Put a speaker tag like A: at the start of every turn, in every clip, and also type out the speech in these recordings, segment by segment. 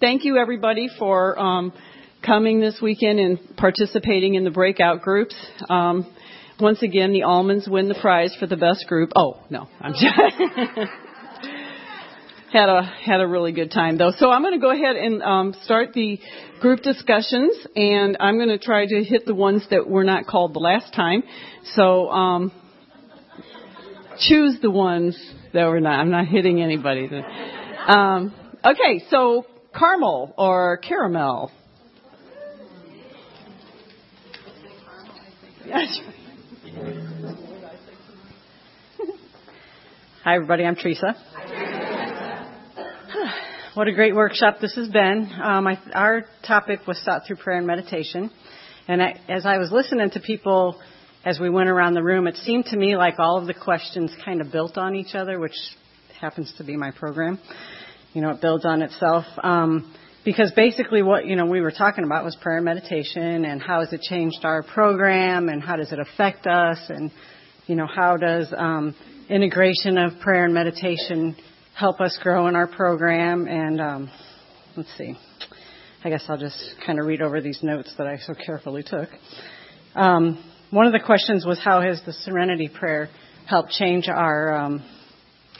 A: thank you everybody for um, coming this weekend and participating in the breakout groups. Um, once again, the almonds win the prize for the best group. Oh no, I'm just had a had a really good time though. So I'm going to go ahead and um, start the group discussions, and I'm going to try to hit the ones that were not called the last time. So um, choose the ones that were not. I'm not hitting anybody. Um, okay, so caramel or caramel. Yes.
B: Hi, everybody. I'm Teresa. what a great workshop this has been. Um, I, our topic was thought through prayer and meditation. And I, as I was listening to people as we went around the room, it seemed to me like all of the questions kind of built on each other, which happens to be my program. You know, it builds on itself. Um, because basically what you know we were talking about was prayer and meditation and how has it changed our program and how does it affect us and you know how does um, integration of prayer and meditation help us grow in our program? And um, let's see. I guess i'll just kind of read over these notes that i so carefully took. Um, one of the questions was how has the serenity prayer helped change our um,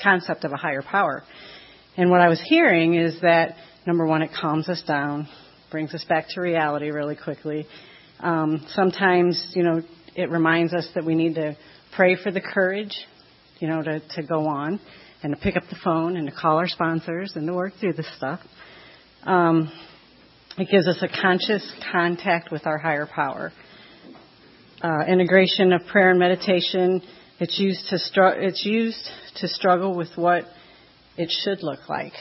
B: concept of a higher power and what i was hearing is that Number one, it calms us down, brings us back to reality really quickly. Um, sometimes, you know, it reminds us that we need to pray for the courage, you know, to, to go on and to pick up the phone and to call our sponsors and to work through this stuff. Um, it gives us a conscious contact with our higher power. Uh, integration of prayer and meditation. It's used to stru- it's used to struggle with what it should look like.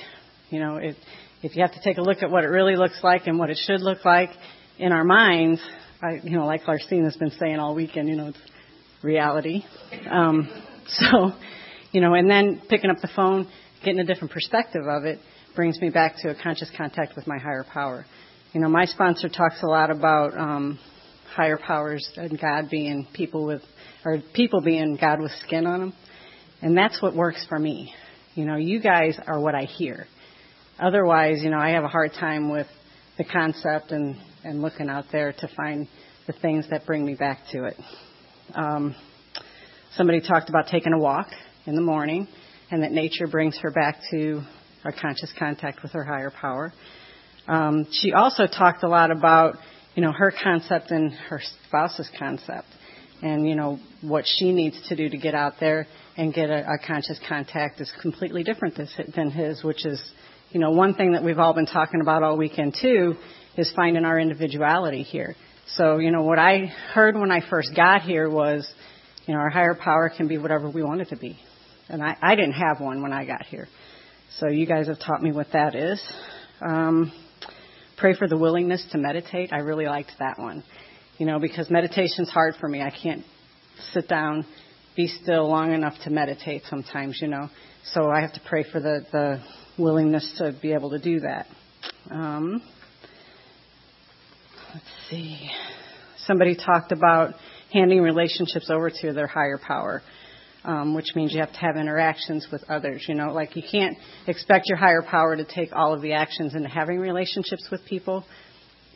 B: You know, it if you have to take a look at what it really looks like and what it should look like in our minds, I, you know, like Larcina's been saying all weekend, you know, it's reality. Um, so, you know, and then picking up the phone, getting a different perspective of it brings me back to a conscious contact with my higher power. You know, my sponsor talks a lot about um, higher powers and God being people with, or people being God with skin on them, and that's what works for me. You know, you guys are what I hear otherwise, you know, I have a hard time with the concept and, and looking out there to find the things that bring me back to it. Um, somebody talked about taking a walk in the morning and that nature brings her back to our conscious contact with her higher power. Um, she also talked a lot about, you know, her concept and her spouse's concept and, you know, what she needs to do to get out there and get a, a conscious contact is completely different than his, which is you know, one thing that we've all been talking about all weekend too is finding our individuality here. So, you know, what I heard when I first got here was, you know, our higher power can be whatever we want it to be. And I, I didn't have one when I got here. So you guys have taught me what that is. Um, pray for the willingness to meditate. I really liked that one. You know, because meditation's hard for me. I can't sit down, be still long enough to meditate sometimes, you know. So I have to pray for the, the willingness to be able to do that. Um, let's see. Somebody talked about handing relationships over to their higher power, um, which means you have to have interactions with others. You know, like you can't expect your higher power to take all of the actions into having relationships with people,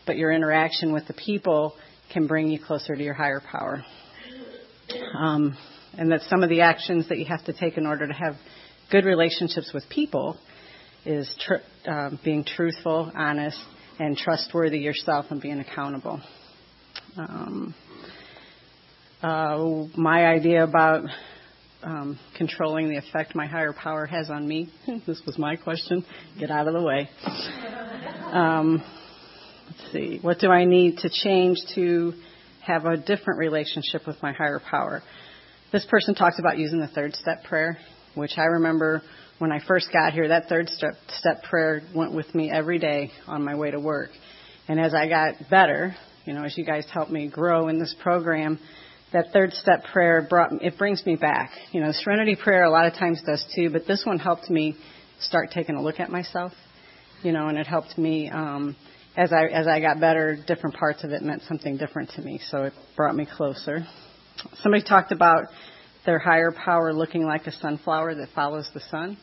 B: but your interaction with the people can bring you closer to your higher power. Um, and that some of the actions that you have to take in order to have good relationships with people is tr- uh, being truthful, honest, and trustworthy yourself and being accountable. Um, uh, my idea about um, controlling the effect my higher power has on me. this was my question. Get out of the way. Um, let's see. What do I need to change to have a different relationship with my higher power? This person talked about using the third step prayer, which I remember when I first got here, that third step, step prayer went with me every day on my way to work. And as I got better, you know, as you guys helped me grow in this program, that third step prayer brought it brings me back. You know, Serenity prayer a lot of times does too, but this one helped me start taking a look at myself. You know, and it helped me um, as I as I got better. Different parts of it meant something different to me, so it brought me closer. Somebody talked about their higher power looking like a sunflower that follows the sun.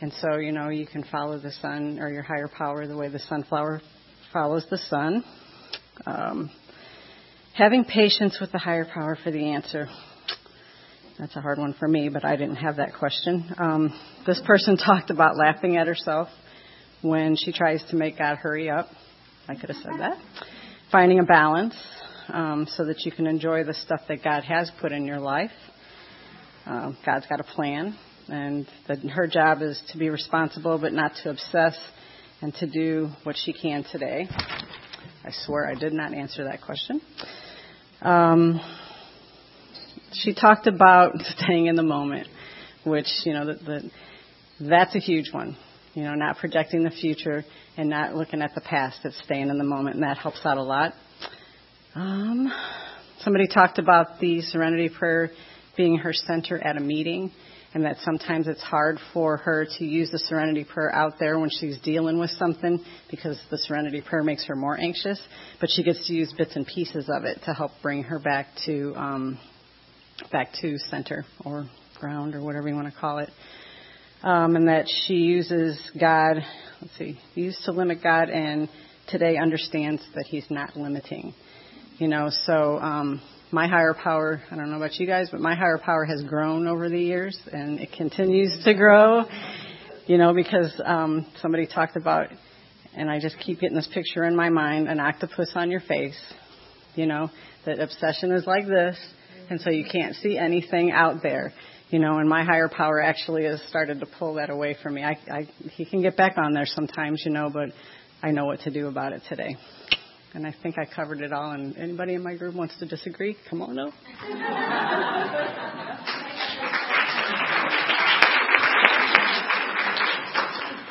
B: And so, you know, you can follow the sun or your higher power the way the sunflower follows the sun. Um, having patience with the higher power for the answer. That's a hard one for me, but I didn't have that question. Um, this person talked about laughing at herself when she tries to make God hurry up. I could have said that. Finding a balance um, so that you can enjoy the stuff that God has put in your life. Um, God's got a plan, and that her job is to be responsible, but not to obsess, and to do what she can today. I swear I did not answer that question. Um, she talked about staying in the moment, which you know the, that's a huge one. You know, not projecting the future and not looking at the past. It's staying in the moment, and that helps out a lot. Um, somebody talked about the Serenity Prayer being her center at a meeting, and that sometimes it's hard for her to use the Serenity Prayer out there when she's dealing with something because the Serenity Prayer makes her more anxious. But she gets to use bits and pieces of it to help bring her back to um, back to center or ground or whatever you want to call it. Um, and that she uses God, let's see, used to limit God and today understands that He's not limiting. You know, so um, my higher power, I don't know about you guys, but my higher power has grown over the years and it continues to grow. You know, because um, somebody talked about, and I just keep getting this picture in my mind, an octopus on your face. You know, that obsession is like this, and so you can't see anything out there. You know, and my higher power actually has started to pull that away from me. I, I, he can get back on there sometimes, you know, but I know what to do about it today. And I think I covered it all. And anybody in my group wants to disagree? Come on up.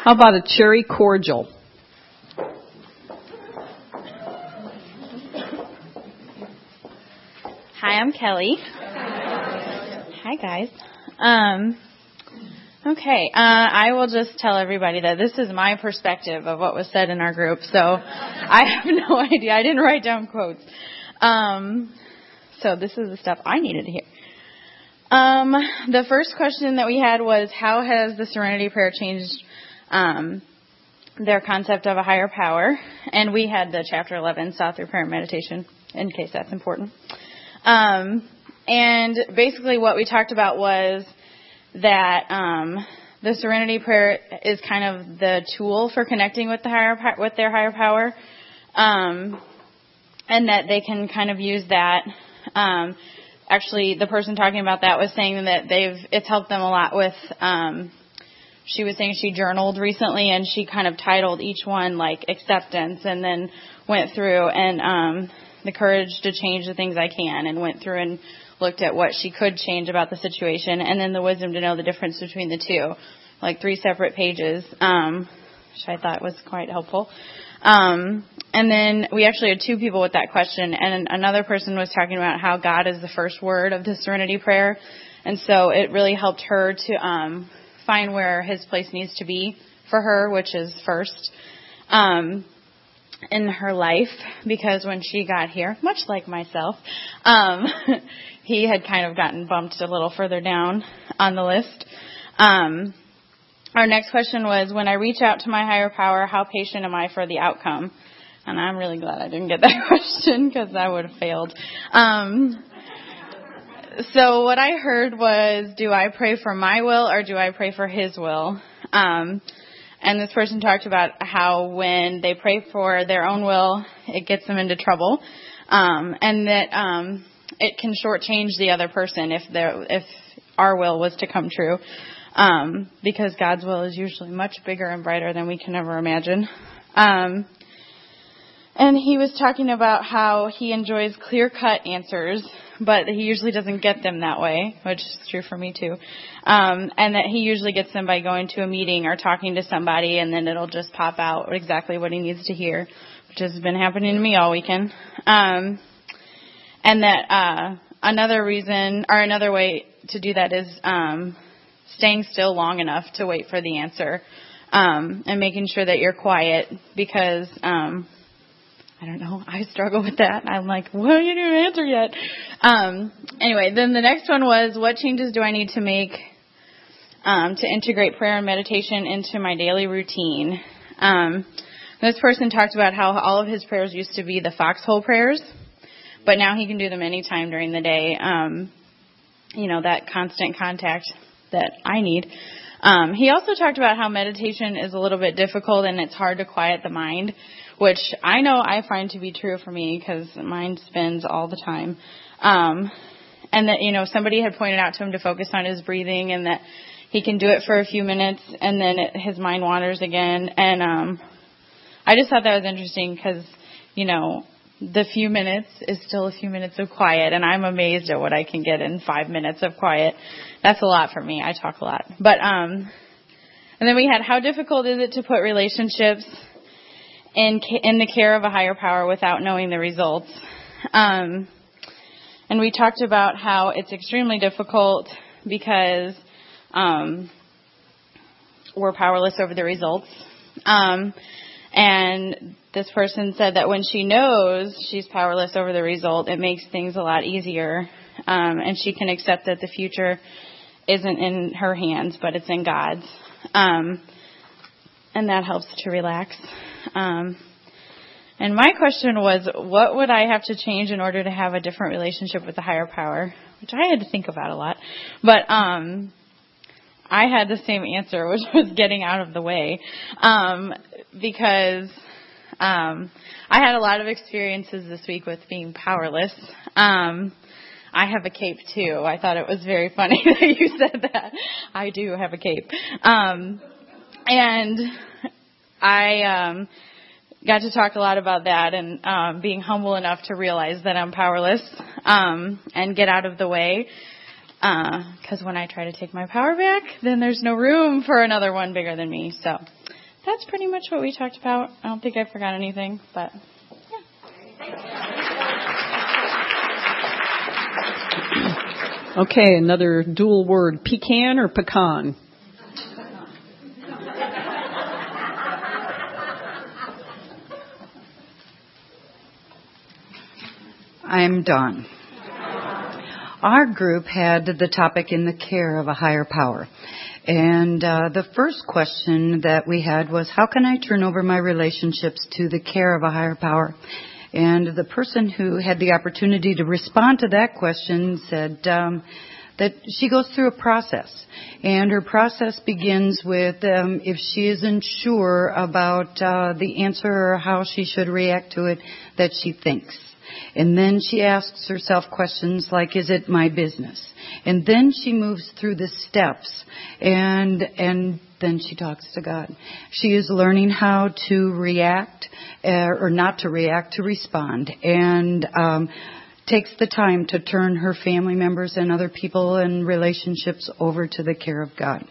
A: How about a cherry cordial?
C: Hi, I'm Kelly. Hi, guys. Um, okay, uh, I will just tell everybody that this is my perspective of what was said in our group. So I have no idea. I didn't write down quotes. Um, so this is the stuff I needed to hear. Um, the first question that we had was, how has the Serenity Prayer changed um, their concept of a higher power? And we had the chapter 11 saw through prayer meditation, in case that's important. Um, and basically, what we talked about was that um, the Serenity Prayer is kind of the tool for connecting with the higher with their higher power, um, and that they can kind of use that. Um, actually, the person talking about that was saying that they've it's helped them a lot with. Um, she was saying she journaled recently and she kind of titled each one like acceptance and then went through and um the courage to change the things I can and went through and looked at what she could change about the situation and then the wisdom to know the difference between the two, like three separate pages, um, which I thought was quite helpful. Um, and then we actually had two people with that question, and another person was talking about how God is the first word of the Serenity Prayer, and so it really helped her to um, find where His place needs to be for her, which is first. Um, in her life because when she got here, much like myself, um, he had kind of gotten bumped a little further down on the list. Um, our next question was, when I reach out to my higher power, how patient am I for the outcome? And I'm really glad I didn't get that question because I would have failed. Um, so what I heard was, do I pray for my will or do I pray for His will? Um, and this person talked about how when they pray for their own will, it gets them into trouble, um, and that um, it can shortchange the other person if their if our will was to come true, um, because God's will is usually much bigger and brighter than we can ever imagine. Um, and he was talking about how he enjoys clear cut answers but he usually doesn't get them that way, which is true for me too. Um, and that he usually gets them by going to a meeting or talking to somebody, and then it'll just pop out exactly what he needs to hear, which has been happening to me all weekend. Um, and that uh, another reason or another way to do that is um, staying still long enough to wait for the answer. Um, and making sure that you're quiet because um, I don't know. I struggle with that. I'm like, well, you didn't answer yet. Um, anyway, then the next one was, what changes do I need to make um, to integrate prayer and meditation into my daily routine. Um, this person talked about how all of his prayers used to be the foxhole prayers, but now he can do them anytime during the day. Um, you know, that constant contact that I need. Um, he also talked about how meditation is a little bit difficult and it's hard to quiet the mind, which I know I find to be true for me because mind spins all the time. Um, and that, you know, somebody had pointed out to him to focus on his breathing and that he can do it for a few minutes and then it, his mind wanders again. And, um, I just thought that was interesting because, you know, the few minutes is still a few minutes of quiet and I'm amazed at what I can get in five minutes of quiet. That's a lot for me. I talk a lot. But, um, and then we had how difficult is it to put relationships in, in the care of a higher power without knowing the results? Um, and we talked about how it's extremely difficult because, um, we're powerless over the results. Um, and this person said that when she knows she's powerless over the result, it makes things a lot easier. Um, and she can accept that the future isn't in her hands, but it's in God's. Um, and that helps to relax. Um, and my question was, what would I have to change in order to have a different relationship with the higher power? Which I had to think about a lot. But, um, I had the same answer, which was getting out of the way. Um, because um, I had a lot of experiences this week with being powerless. Um, I have a cape too. I thought it was very funny that you said that. I do have a cape. Um, and I um, got to talk a lot about that and um, being humble enough to realize that I'm powerless um, and get out of the way. Because uh, when I try to take my power back, then there's no room for another one bigger than me. So that's pretty much what we talked about. I don't think I forgot anything, but
A: yeah. Okay, another dual word, pecan or pecan?
D: I'm Dawn. Our group had the topic in the care of a higher power. And uh, the first question that we had was, how can I turn over my relationships to the care of a higher power? And the person who had the opportunity to respond to that question said um, that she goes through a process. And her process begins with um, if she isn't sure about uh, the answer or how she should react to it, that she thinks. And then she asks herself questions like, is it my business? And then she moves through the steps and, and then she talks to God. She is learning how to react, uh, or not to react, to respond. And, um, takes the time to turn her family members and other people and relationships over to the care of God.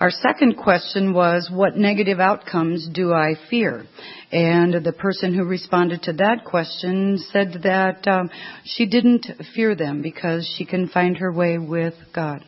D: Our second question was, what negative outcomes do I fear? And the person who responded to that question said that um, she didn't fear them because she can find her way with God.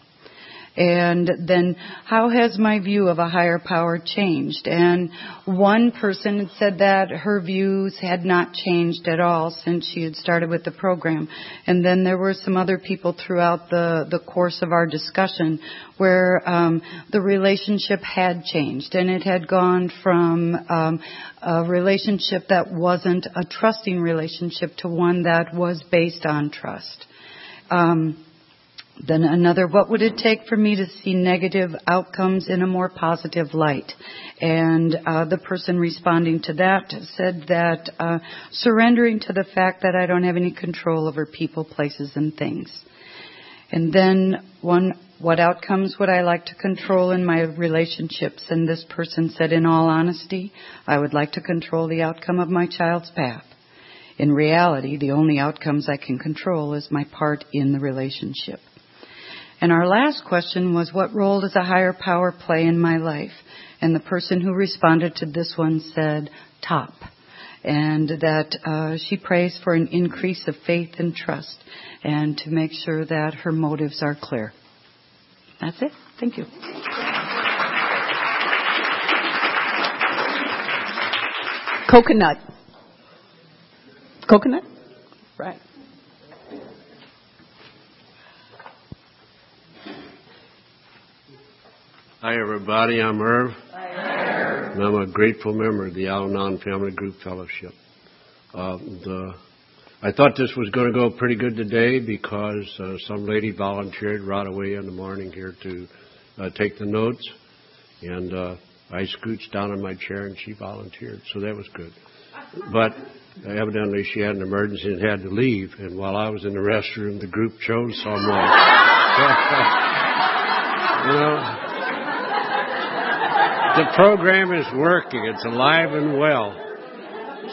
D: And then how has my view of a higher power changed? And one person said that her views had not changed at all since she had started with the program. And then there were some other people throughout the, the course of our discussion where um, the relationship had changed and it had gone from um, a relationship that wasn't a trusting relationship to one that was based on trust. Um, then another, what would it take for me to see negative outcomes in a more positive light? And uh, the person responding to that said that uh, surrendering to the fact that I don't have any control over people, places, and things. And then one, what outcomes would I like to control in my relationships? And this person said, in all honesty, I would like to control the outcome of my child's path. In reality, the only outcomes I can control is my part in the relationship. And our last question was, what role does a higher power play in my life? And the person who responded to this one said, top. And that uh, she prays for an increase of faith and trust and to make sure that her motives are clear. That's it. Thank you.
A: Coconut. Coconut? Right.
E: Hi, everybody. I'm Irv. Hi, Irv. And I'm a grateful member of the Al Anon Family Group Fellowship. Uh, the, I thought this was going to go pretty good today because uh, some lady volunteered right away in the morning here to uh, take the notes. And uh, I scooched down in my chair and she volunteered, so that was good. But evidently she had an emergency and had to leave. And while I was in the restroom, the group chose someone. you know, the program is working. It's alive and well.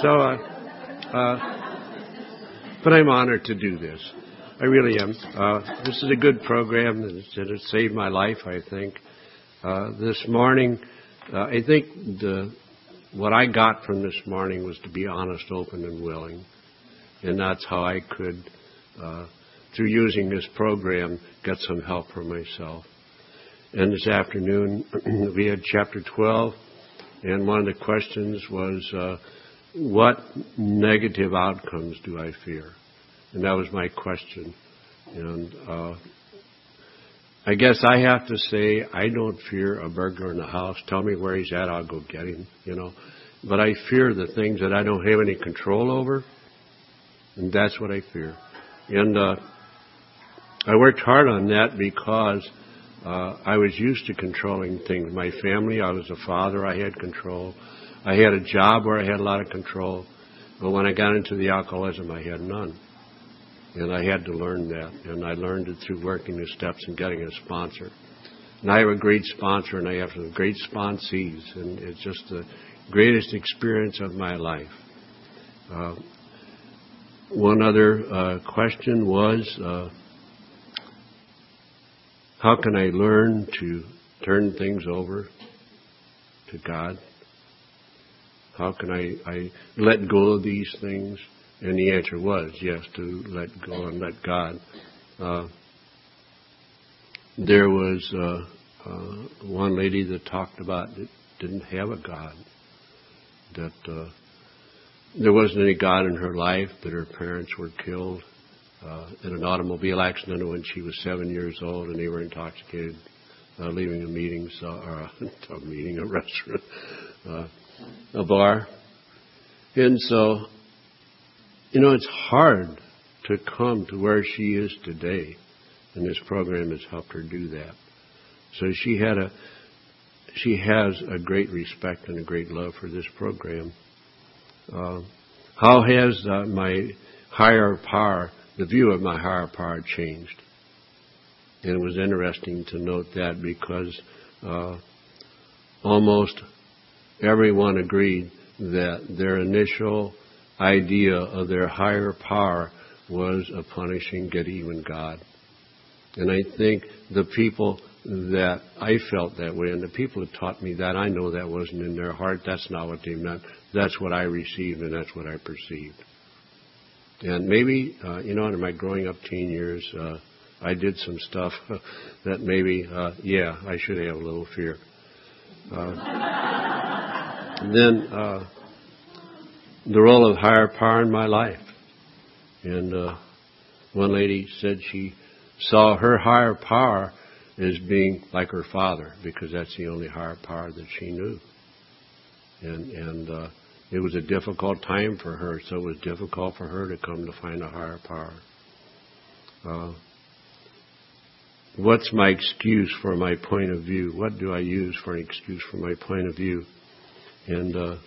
E: So, uh, uh, but I'm honored to do this. I really am. Uh, this is a good program that has saved my life, I think. Uh, this morning, uh, I think the, what I got from this morning was to be honest, open, and willing. And that's how I could, uh, through using this program, get some help for myself. And this afternoon, we had chapter 12, and one of the questions was, uh, What negative outcomes do I fear? And that was my question. And uh, I guess I have to say, I don't fear a burglar in the house. Tell me where he's at, I'll go get him, you know. But I fear the things that I don't have any control over, and that's what I fear. And uh, I worked hard on that because uh, I was used to controlling things. My family, I was a father, I had control. I had a job where I had a lot of control. But when I got into the alcoholism, I had none. And I had to learn that. And I learned it through working the steps and getting a sponsor. And I have a great sponsor and I have some great sponsees. And it's just the greatest experience of my life. Uh, one other uh, question was uh, how can I learn to turn things over to God? How can I, I let go of these things? And the answer was yes, to let go and let God. Uh, there was uh, uh, one lady that talked about that didn't have a God, that uh, there wasn't any God in her life, that her parents were killed, uh, in an automobile accident when she was seven years old, and they were intoxicated, uh, leaving a meeting, or a, a meeting, a restaurant, uh, a bar, and so, you know, it's hard to come to where she is today, and this program has helped her do that. So she had a, she has a great respect and a great love for this program. Uh, how has uh, my higher power the view of my higher power changed. And it was interesting to note that because uh, almost everyone agreed that their initial idea of their higher power was a punishing, get even God. And I think the people that I felt that way, and the people that taught me that, I know that wasn't in their heart. That's not what they meant. That's what I received, and that's what I perceived. And maybe, uh, you know, in my growing up teen years, uh, I did some stuff that maybe, uh, yeah, I should have a little fear. Uh, then uh, the role of higher power in my life. And uh, one lady said she saw her higher power as being like her father because that's the only higher power that she knew. And and uh, it was a difficult time for her, so it was difficult for her to come to find a higher power. Uh, what's my excuse for my point of view? What do I use for an excuse for my point of view? And uh,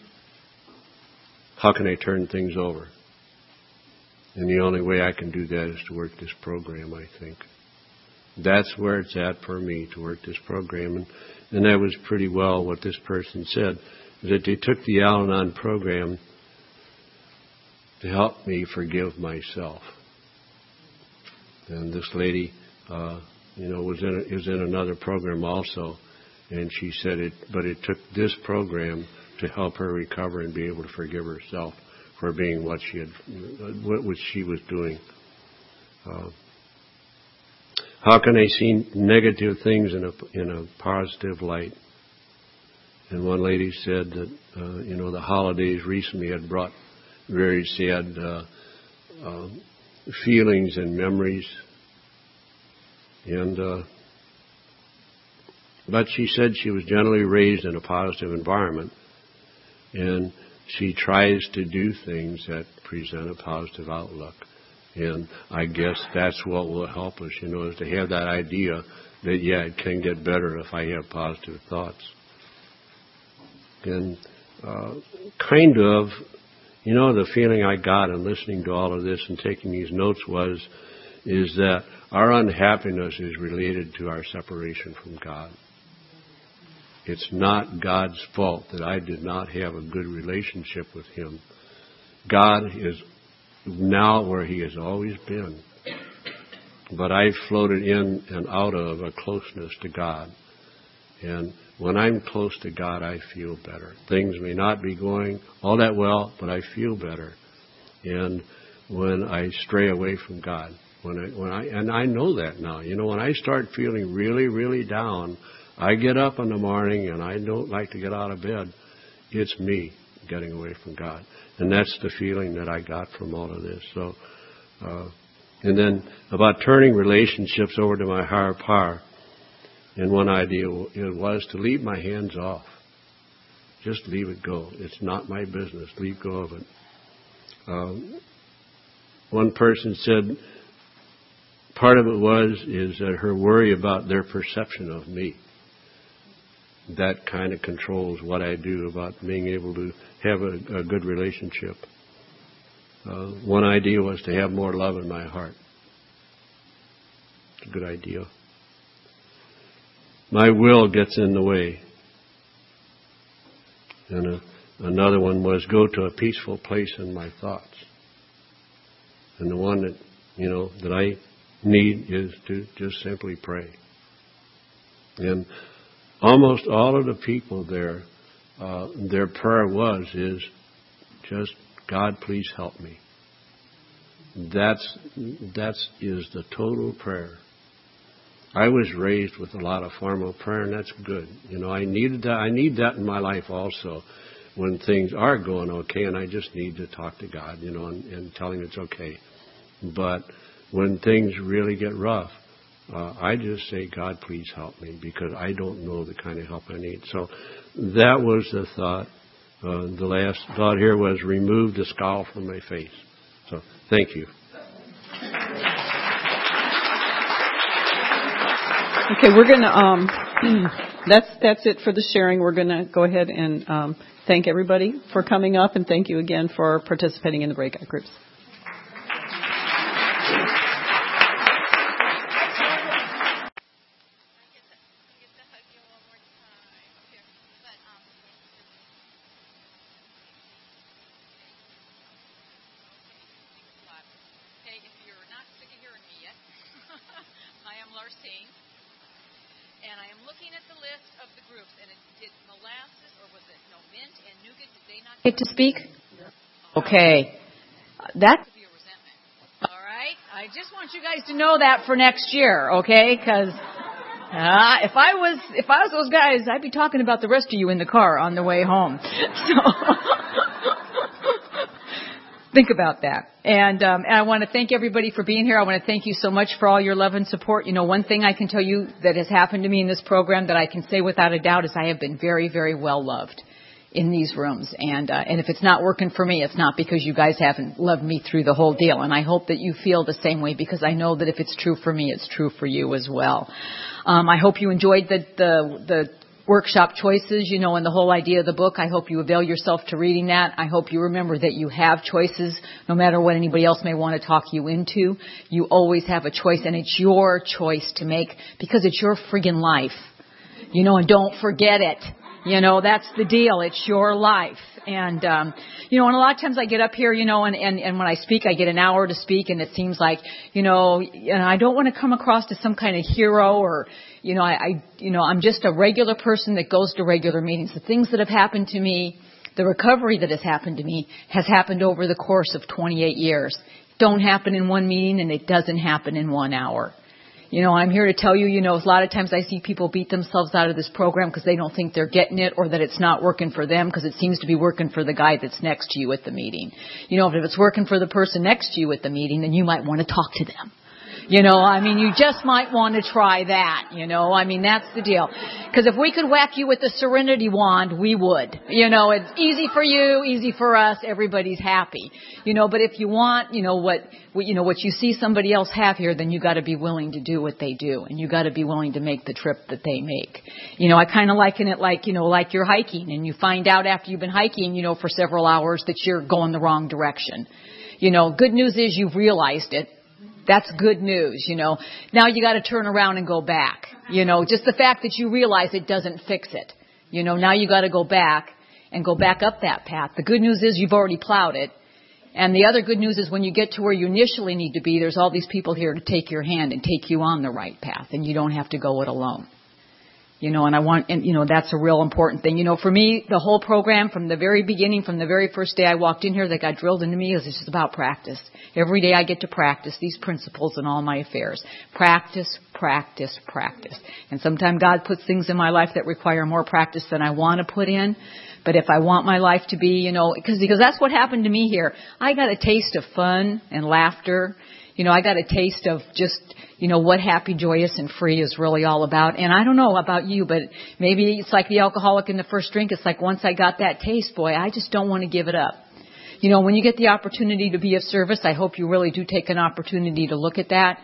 E: how can I turn things over? And the only way I can do that is to work this program, I think. That's where it's at for me to work this program. And, and that was pretty well what this person said that they took the Al Anon program to help me forgive myself. And this lady, uh, you know, was in a, was in another program also, and she said it, but it took this program to help her recover and be able to forgive herself for being what she had, what she was doing. Uh, how can I see negative things in a in a positive light? And one lady said that, uh, you know, the holidays recently had brought very sad uh, uh, feelings and memories. And uh, but she said she was generally raised in a positive environment, and she tries to do things that present a positive outlook. And I guess that's what will help us, you know, is to have that idea that, yeah, it can get better if I have positive thoughts. And uh, kind of, you know, the feeling I got in listening to all of this and taking these notes was, is that our unhappiness is related to our separation from God. It's not God's fault that I did not have a good relationship with Him. God is now where He has always been. But I floated in and out of a closeness to God. And when I'm close to God, I feel better. Things may not be going all that well, but I feel better. And when I stray away from God, when I, when I, and I know that now, you know, when I start feeling really, really down, I get up in the morning and I don't like to get out of bed. It's me getting away from God. And that's the feeling that I got from all of this. So, uh, and then about turning relationships over to my higher power. And one idea it was to leave my hands off. Just leave it go. It's not my business. Leave go of it. Um, one person said part of it was is that her worry about their perception of me. That kind of controls what I do about being able to have a, a good relationship. Uh, one idea was to have more love in my heart. It's a good idea. My will gets in the way. And a, another one was go to a peaceful place in my thoughts. And the one that, you know, that I need is to just simply pray. And almost all of the people there, uh, their prayer was, is just, God, please help me. That's, that's, is the total prayer. I was raised with a lot of formal prayer, and that's good. You know, I needed that. I need that in my life also, when things are going okay, and I just need to talk to God, you know, and, and tell Him it's okay. But when things really get rough, uh, I just say, God, please help me, because I don't know the kind of help I need. So that was the thought. Uh, the last thought here was remove the scowl from my face. So thank you.
A: Okay, we're gonna. Um, that's that's it for the sharing. We're gonna go ahead and um, thank everybody for coming up, and thank you again for participating in the breakout groups.
F: Get to speak? Okay. That's all right. I just want you guys to know that for next year, okay? Because uh, if I was if I was those guys, I'd be talking about the rest of you in the car on the way home. So think about that. And, um, and I want to thank everybody for being here. I want to thank you so much for all your love and support. You know, one thing I can tell you that has happened to me in this program that I can say without a doubt is I have been very, very well loved in these rooms. And uh, and if it's not working for me, it's not because you guys haven't loved me through the whole deal. And I hope that you feel the same way because I know that if it's true for me, it's true for you as well. Um, I hope you enjoyed the the the workshop choices, you know, and the whole idea of the book. I hope you avail yourself to reading that. I hope you remember that you have choices no matter what anybody else may want to talk you into. You always have a choice and it's your choice to make because it's your friggin' life. You know, and don't forget it. You know, that's the deal. It's your life. And, um, you know, and a lot of times I get up here, you know, and, and, and when I speak, I get an hour to speak and it seems like, you know, and I don't want to come across as some kind of hero or, you know, I, I, you know, I'm just a regular person that goes to regular meetings. The things that have happened to me, the recovery that has happened to me has happened over the course of 28 years. Don't happen in one meeting and it doesn't happen in one hour. You know, I'm here to tell you, you know, a lot of times I see people beat themselves out of this program because they don't think they're getting it or that it's not working for them because it seems to be working for the guy that's next to you at the meeting. You know, if it's working for the person next to you at the meeting, then you might want to talk to them. You know, I mean, you just might want to try that, you know, I mean, that's the deal. Because if we could whack you with the serenity wand, we would. You know, it's easy for you, easy for us, everybody's happy. You know, but if you want, you know, what, what you know, what you see somebody else have here, then you gotta be willing to do what they do. And you gotta be willing to make the trip that they make. You know, I kinda liken it like, you know, like you're hiking and you find out after you've been hiking, you know, for several hours that you're going the wrong direction. You know, good news is you've realized it. That's good news, you know. Now you gotta turn around and go back. You know, just the fact that you realize it doesn't fix it. You know, now you gotta go back and go back up that path. The good news is you've already plowed it. And the other good news is when you get to where you initially need to be, there's all these people here to take your hand and take you on the right path and you don't have to go it alone. You know, and I want, and you know, that's a real important thing. You know, for me, the whole program from the very beginning, from the very first day I walked in here that got drilled into me is it's just about practice. Every day I get to practice these principles in all my affairs. Practice, practice, practice. And sometimes God puts things in my life that require more practice than I want to put in. But if I want my life to be, you know, because because that's what happened to me here. I got a taste of fun and laughter. You know, I got a taste of just you know, what happy, joyous, and free is really all about. And I don't know about you, but maybe it's like the alcoholic in the first drink. It's like once I got that taste, boy, I just don't want to give it up. You know, when you get the opportunity to be of service, I hope you really do take an opportunity to look at that.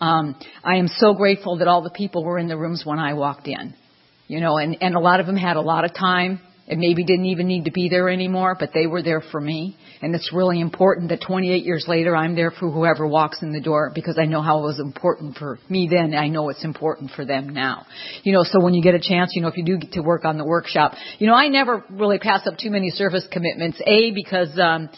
F: Um, I am so grateful that all the people were in the rooms when I walked in. You know, and, and a lot of them had a lot of time and maybe didn't even need to be there anymore, but they were there for me. And it's really important that 28 years later, I'm there for whoever walks in the door because I know how it was important for me then. I know it's important for them now. You know, so when you get a chance, you know, if you do get to work on the workshop, you know, I never really pass up too many service commitments. A, because, um,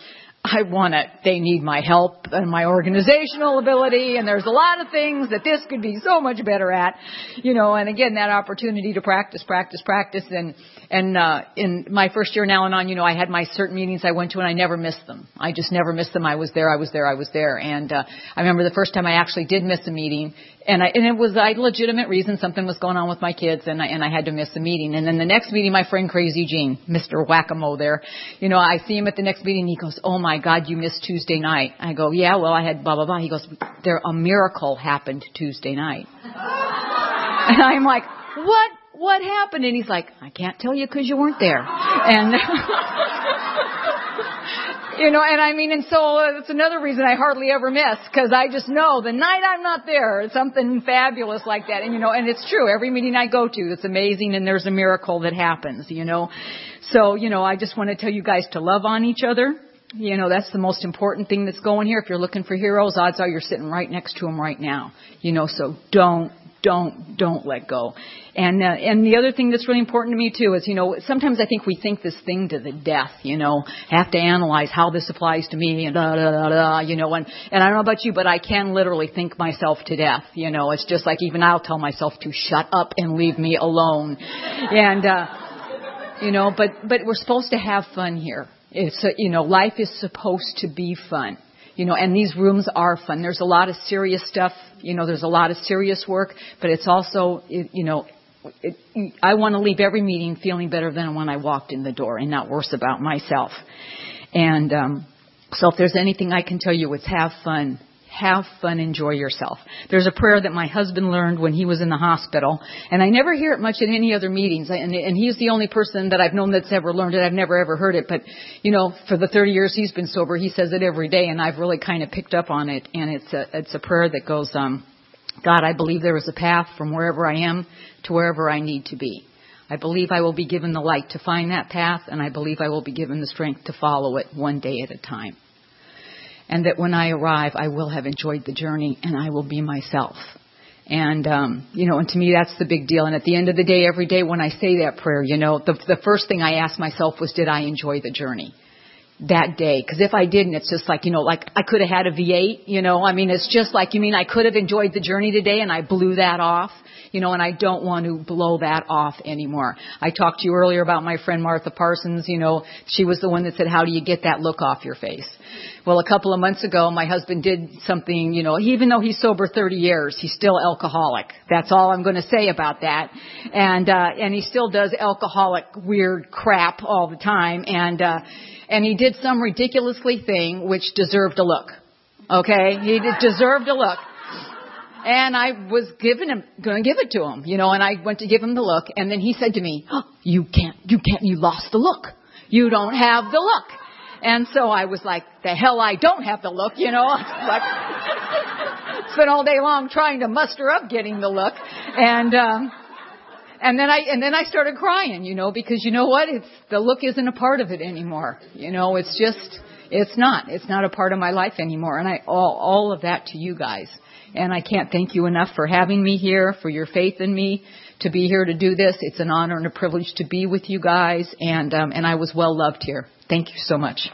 F: I want it. they need my help and my organizational ability and there's a lot of things that this could be so much better at, you know, and again, that opportunity to practice, practice, practice and, and, uh, in my first year now and on, you know, I had my certain meetings I went to and I never missed them. I just never missed them. I was there, I was there, I was there. And, uh, I remember the first time I actually did miss a meeting and I, and it was a legitimate reason. Something was going on with my kids, and I, and I had to miss the meeting. And then the next meeting, my friend Crazy Gene, Mr. Whack-a-mole there, you know, I see him at the next meeting. and He goes, "Oh my God, you missed Tuesday night." I go, "Yeah, well, I had blah blah blah." He goes, "There, a miracle happened Tuesday night," and I'm like, "What? What happened?" And he's like, "I can't tell you because you weren't there." And you know, and I mean, and so uh, it's another reason I hardly ever miss because I just know the night I'm not there, something fabulous like that. And you know, and it's true. Every meeting I go to, it's amazing, and there's a miracle that happens. You know, so you know, I just want to tell you guys to love on each other. You know, that's the most important thing that's going here. If you're looking for heroes, odds are you're sitting right next to them right now. You know, so don't don't don't let go. And uh, and the other thing that's really important to me too is you know sometimes I think we think this thing to the death. You know, have to analyze how this applies to me and da da da da. You know, and and I don't know about you, but I can literally think myself to death. You know, it's just like even I'll tell myself to shut up and leave me alone. And uh, you know, but but we're supposed to have fun here. It's you know, life is supposed to be fun you know, and these rooms are fun. There's a lot of serious stuff, you know, there's a lot of serious work, but it's also, you know, it, I want to leave every meeting feeling better than when I walked in the door and not worse about myself. And um, so if there's anything I can tell you, it's have fun, have fun, enjoy yourself. There's a prayer that my husband learned when he was in the hospital, and I never hear it much in any other meetings. And, and he's the only person that I've known that's ever learned it. I've never ever heard it, but you know, for the 30 years he's been sober, he says it every day, and I've really kind of picked up on it. And it's a it's a prayer that goes, um, God, I believe there is a path from wherever I am to wherever I need to be. I believe I will be given the light to find that path, and I believe I will be given the strength to follow it one day at a time and that when I arrive, I will have enjoyed the journey and I will be myself. And um, you know, and to me that's the big deal. And at the end of the day, every day when I say that prayer, you know, the the first thing I ask myself was, did I enjoy the journey? That day. Because if I didn't, it's just like, you know, like I could have had a V8, you know, I mean, it's just like, you mean I could have enjoyed the journey today and I blew that off, you know, and I don't want to blow that off anymore. I talked to you earlier about my friend Martha Parsons, you know, she was the one that said, how do you get that look off your face? Well, a couple of months ago, my husband did something, you know, even though he's sober 30 years, he's still alcoholic. That's all I'm going to say about that. And, uh, and he still does alcoholic weird crap all the time. And, uh, and he did some ridiculously thing which deserved a look. Okay? He deserved a look. And I was giving him, going to give it to him, you know, and I went to give him the look, and then he said to me, oh, "You can't, you can't, you lost the look. You don't have the look." And so I was like, "The hell, I don't have the look," you know. like, spent all day long trying to muster up getting the look, and. um and then I and then I started crying, you know, because you know what? It's the look isn't a part of it anymore. You know, it's just it's not. It's not a part of my life anymore. And I all all of that to you guys. And I can't thank you enough for having me here, for your faith in me, to be here to do this. It's an honor and a privilege to be with you guys, and um, and I was well loved here. Thank you so much.